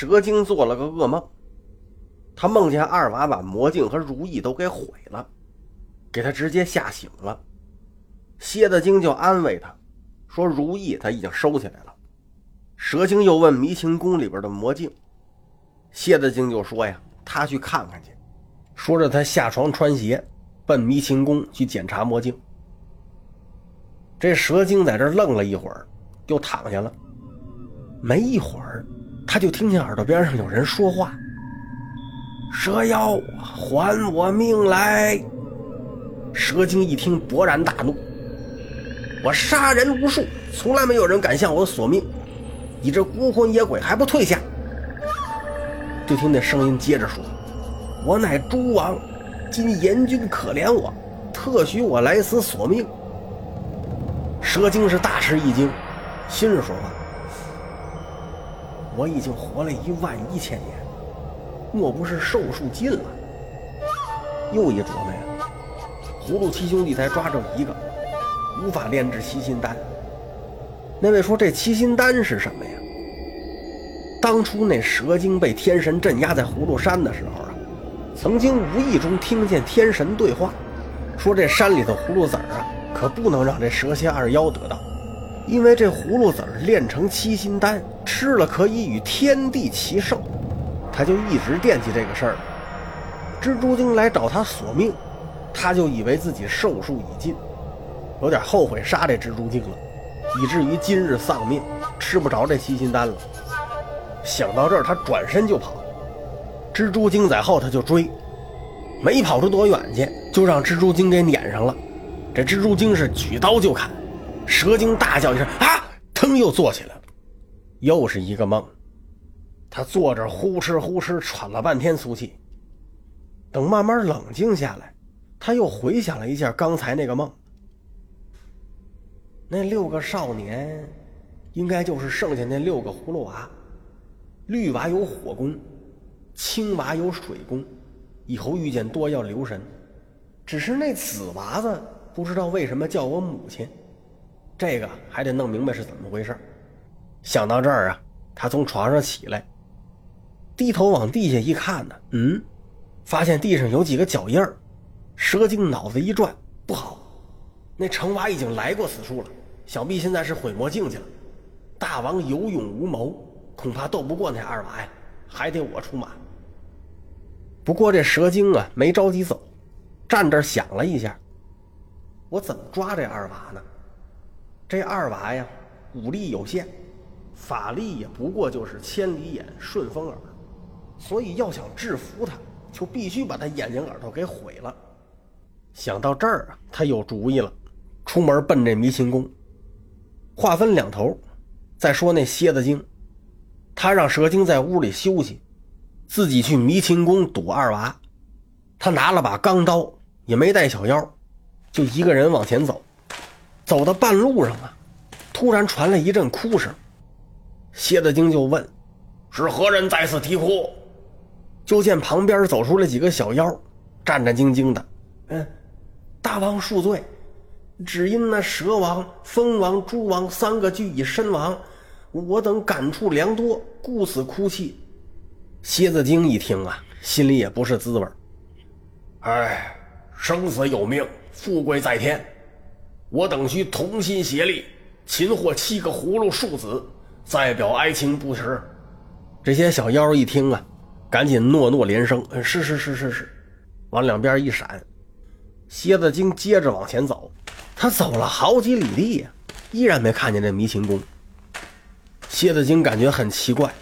蛇精做了个噩梦，他梦见二娃把魔镜和如意都给毁了，给他直接吓醒了。蝎子精就安慰他说：“如意他已经收起来了。”蛇精又问迷情宫里边的魔镜，蝎子精就说：“呀，他去看看去。”说着，他下床穿鞋，奔迷情宫去检查魔镜。这蛇精在这愣了一会儿，又躺下了。没一会儿，他就听见耳朵边上有人说话：“蛇妖，还我命来！”蛇精一听，勃然大怒：“我杀人无数，从来没有人敢向我索命，你这孤魂野鬼还不退下！”就听那声音接着说：“我乃诸王，今阎君可怜我，特许我来此索命。”蛇精是大吃一惊，心着说话。我已经活了一万一千年，莫不是寿数尽了？又一琢磨呀，葫芦七兄弟才抓着一个，无法炼制七心丹。那位说这七心丹是什么呀？当初那蛇精被天神镇压在葫芦山的时候啊，曾经无意中听见天神对话，说这山里的葫芦籽儿啊，可不能让这蛇蝎二妖得到。因为这葫芦籽儿炼成七心丹，吃了可以与天地齐寿，他就一直惦记这个事儿。蜘蛛精来找他索命，他就以为自己寿数已尽，有点后悔杀这蜘蛛精了，以至于今日丧命，吃不着这七心丹了。想到这儿，他转身就跑，蜘蛛精在后头就追，没跑出多远去，就让蜘蛛精给撵上了。这蜘蛛精是举刀就砍。蛇精大叫一声：“啊！”腾又坐起来，又是一个梦。他坐着呼哧呼哧喘了半天粗气。等慢慢冷静下来，他又回想了一下刚才那个梦。那六个少年，应该就是剩下那六个葫芦娃。绿娃有火功，青娃有水功，以后遇见多要留神。只是那紫娃子不知道为什么叫我母亲。这个还得弄明白是怎么回事想到这儿啊，他从床上起来，低头往地下一看呢，嗯，发现地上有几个脚印儿。蛇精脑子一转，不好，那程娃已经来过此处了，想必现在是毁魔镜去了。大王有勇无谋，恐怕斗不过那二娃呀，还得我出马。不过这蛇精啊，没着急走，站这想了一下，我怎么抓这二娃呢？这二娃呀，武力有限，法力也不过就是千里眼、顺风耳，所以要想制服他，就必须把他眼睛、耳朵给毁了。想到这儿啊，他有主意了，出门奔这迷情宫。话分两头，再说那蝎子精，他让蛇精在屋里休息，自己去迷情宫堵二娃。他拿了把钢刀，也没带小妖，就一个人往前走。走到半路上啊，突然传来一阵哭声。蝎子精就问：“是何人在此啼哭？”就见旁边走出来几个小妖，战战兢兢的。嗯，大王恕罪，只因那蛇王、蜂王、猪王三个俱已身亡，我等感触良多，故此哭泣。蝎子精一听啊，心里也不是滋味哎，生死有命，富贵在天。我等需同心协力，擒获七个葫芦庶子，再表哀情不迟。这些小妖一听啊，赶紧诺诺连声：“是是是是是。”往两边一闪，蝎子精接着往前走。他走了好几里地呀，依然没看见这迷情宫。蝎子精感觉很奇怪：“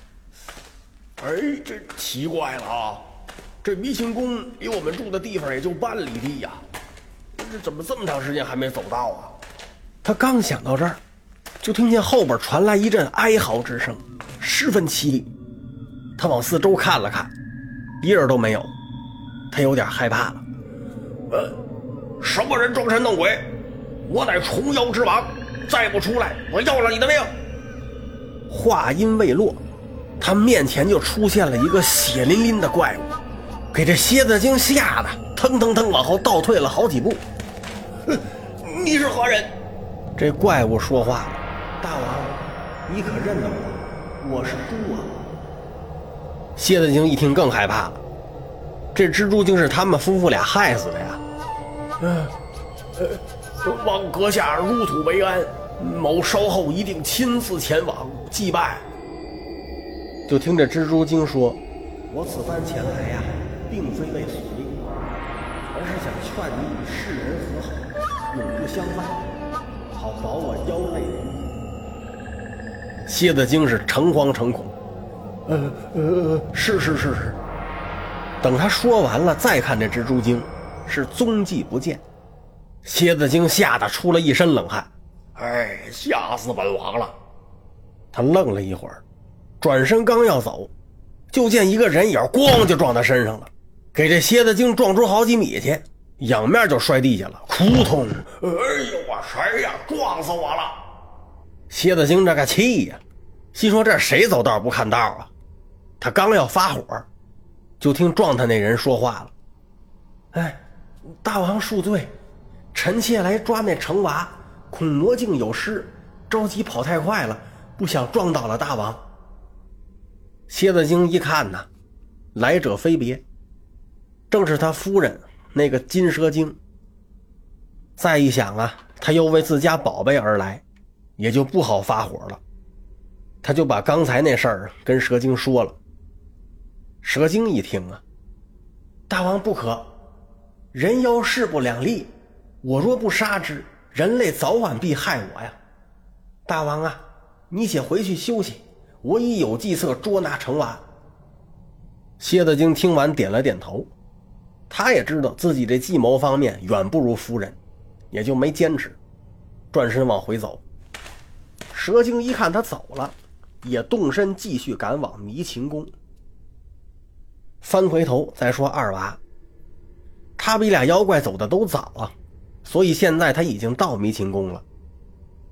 哎，这奇怪了啊！这迷情宫离我们住的地方也就半里地呀。”这怎么这么长时间还没走到啊？他刚想到这儿，就听见后边传来一阵哀嚎之声，十分凄厉。他往四周看了看，一人都没有，他有点害怕了。呃，什么人装神弄鬼？我乃虫妖之王，再不出来，我要了你的命！话音未落，他面前就出现了一个血淋淋的怪物，给这蝎子精吓得腾腾腾往后倒退了好几步。你是何人？这怪物说话了：“大王，你可认得我？我是猪王。”蝎子精一听更害怕了，这蜘蛛精是他们夫妇俩害死的呀！呃，呃，望阁下入土为安，某稍后一定亲自前往祭拜。就听这蜘蛛精说：“我此番前来呀，并非为索命，而是想劝你与世人和好，永不相忘，好保我腰背。”蝎子精是诚惶诚恐。呃呃，是是是是。等他说完了，再看这蜘蛛精，是踪迹不见。蝎子精吓得出了一身冷汗。哎，吓死本王了！他愣了一会儿，转身刚要走，就见一个人影咣就撞他身上了，给这蝎子精撞出好几米去，仰面就摔地下了，扑通！哎呦，我神呀？撞死我了！蝎子精这个气呀，心说这谁走道不看道啊？他刚要发火，就听撞他那人说话了：“哎，大王恕罪，臣妾来抓那程娃，恐魔镜有失，着急跑太快了，不想撞到了大王。”蝎子精一看呐，来者非别，正是他夫人那个金蛇精。再一想啊，他又为自家宝贝而来，也就不好发火了。他就把刚才那事儿跟蛇精说了。蛇精一听啊，大王不可，人妖势不两立，我若不杀之，人类早晚必害我呀！大王啊，你且回去休息，我已有计策捉拿成娃。蝎子精听完点了点头，他也知道自己这计谋方面远不如夫人，也就没坚持，转身往回走。蛇精一看他走了，也动身继续赶往迷情宫。翻回头再说二娃，他比俩妖怪走的都早啊，所以现在他已经到迷情宫了。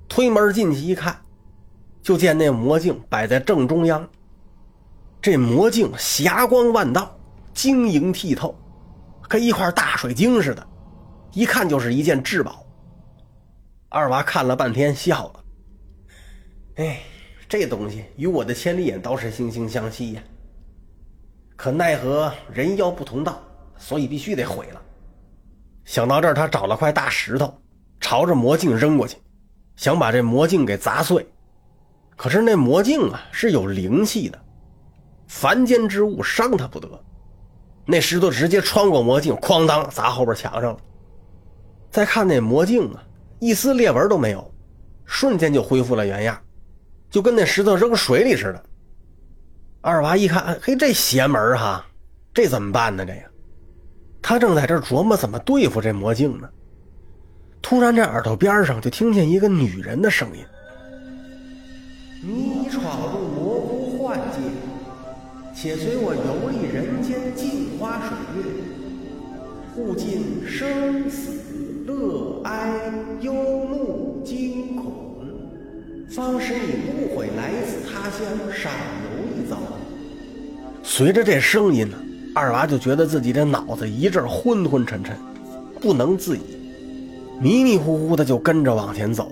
推门进去一看，就见那魔镜摆在正中央。这魔镜霞光万道，晶莹剔透，跟一块大水晶似的，一看就是一件至宝。二娃看了半天，笑了：“哎，这东西与我的千里眼倒是惺惺相惜呀。”可奈何人妖不同道，所以必须得毁了。想到这儿，他找了块大石头，朝着魔镜扔过去，想把这魔镜给砸碎。可是那魔镜啊是有灵气的，凡间之物伤他不得。那石头直接穿过魔镜，哐当砸后边墙上了。再看那魔镜啊，一丝裂纹都没有，瞬间就恢复了原样，就跟那石头扔水里似的。二娃一看，嘿，这邪门哈，这怎么办呢？这个，他正在这琢磨怎么对付这魔镜呢。突然，这耳朵边上就听见一个女人的声音：“你已闯入魔窟幻界，且随我游历人间镜花水月，悟尽生死乐哀忧怒惊恐，方使你不悔来自他乡赏游一遭。”随着这声音呢，二娃就觉得自己这脑子一阵昏昏沉沉，不能自已，迷迷糊糊的就跟着往前走。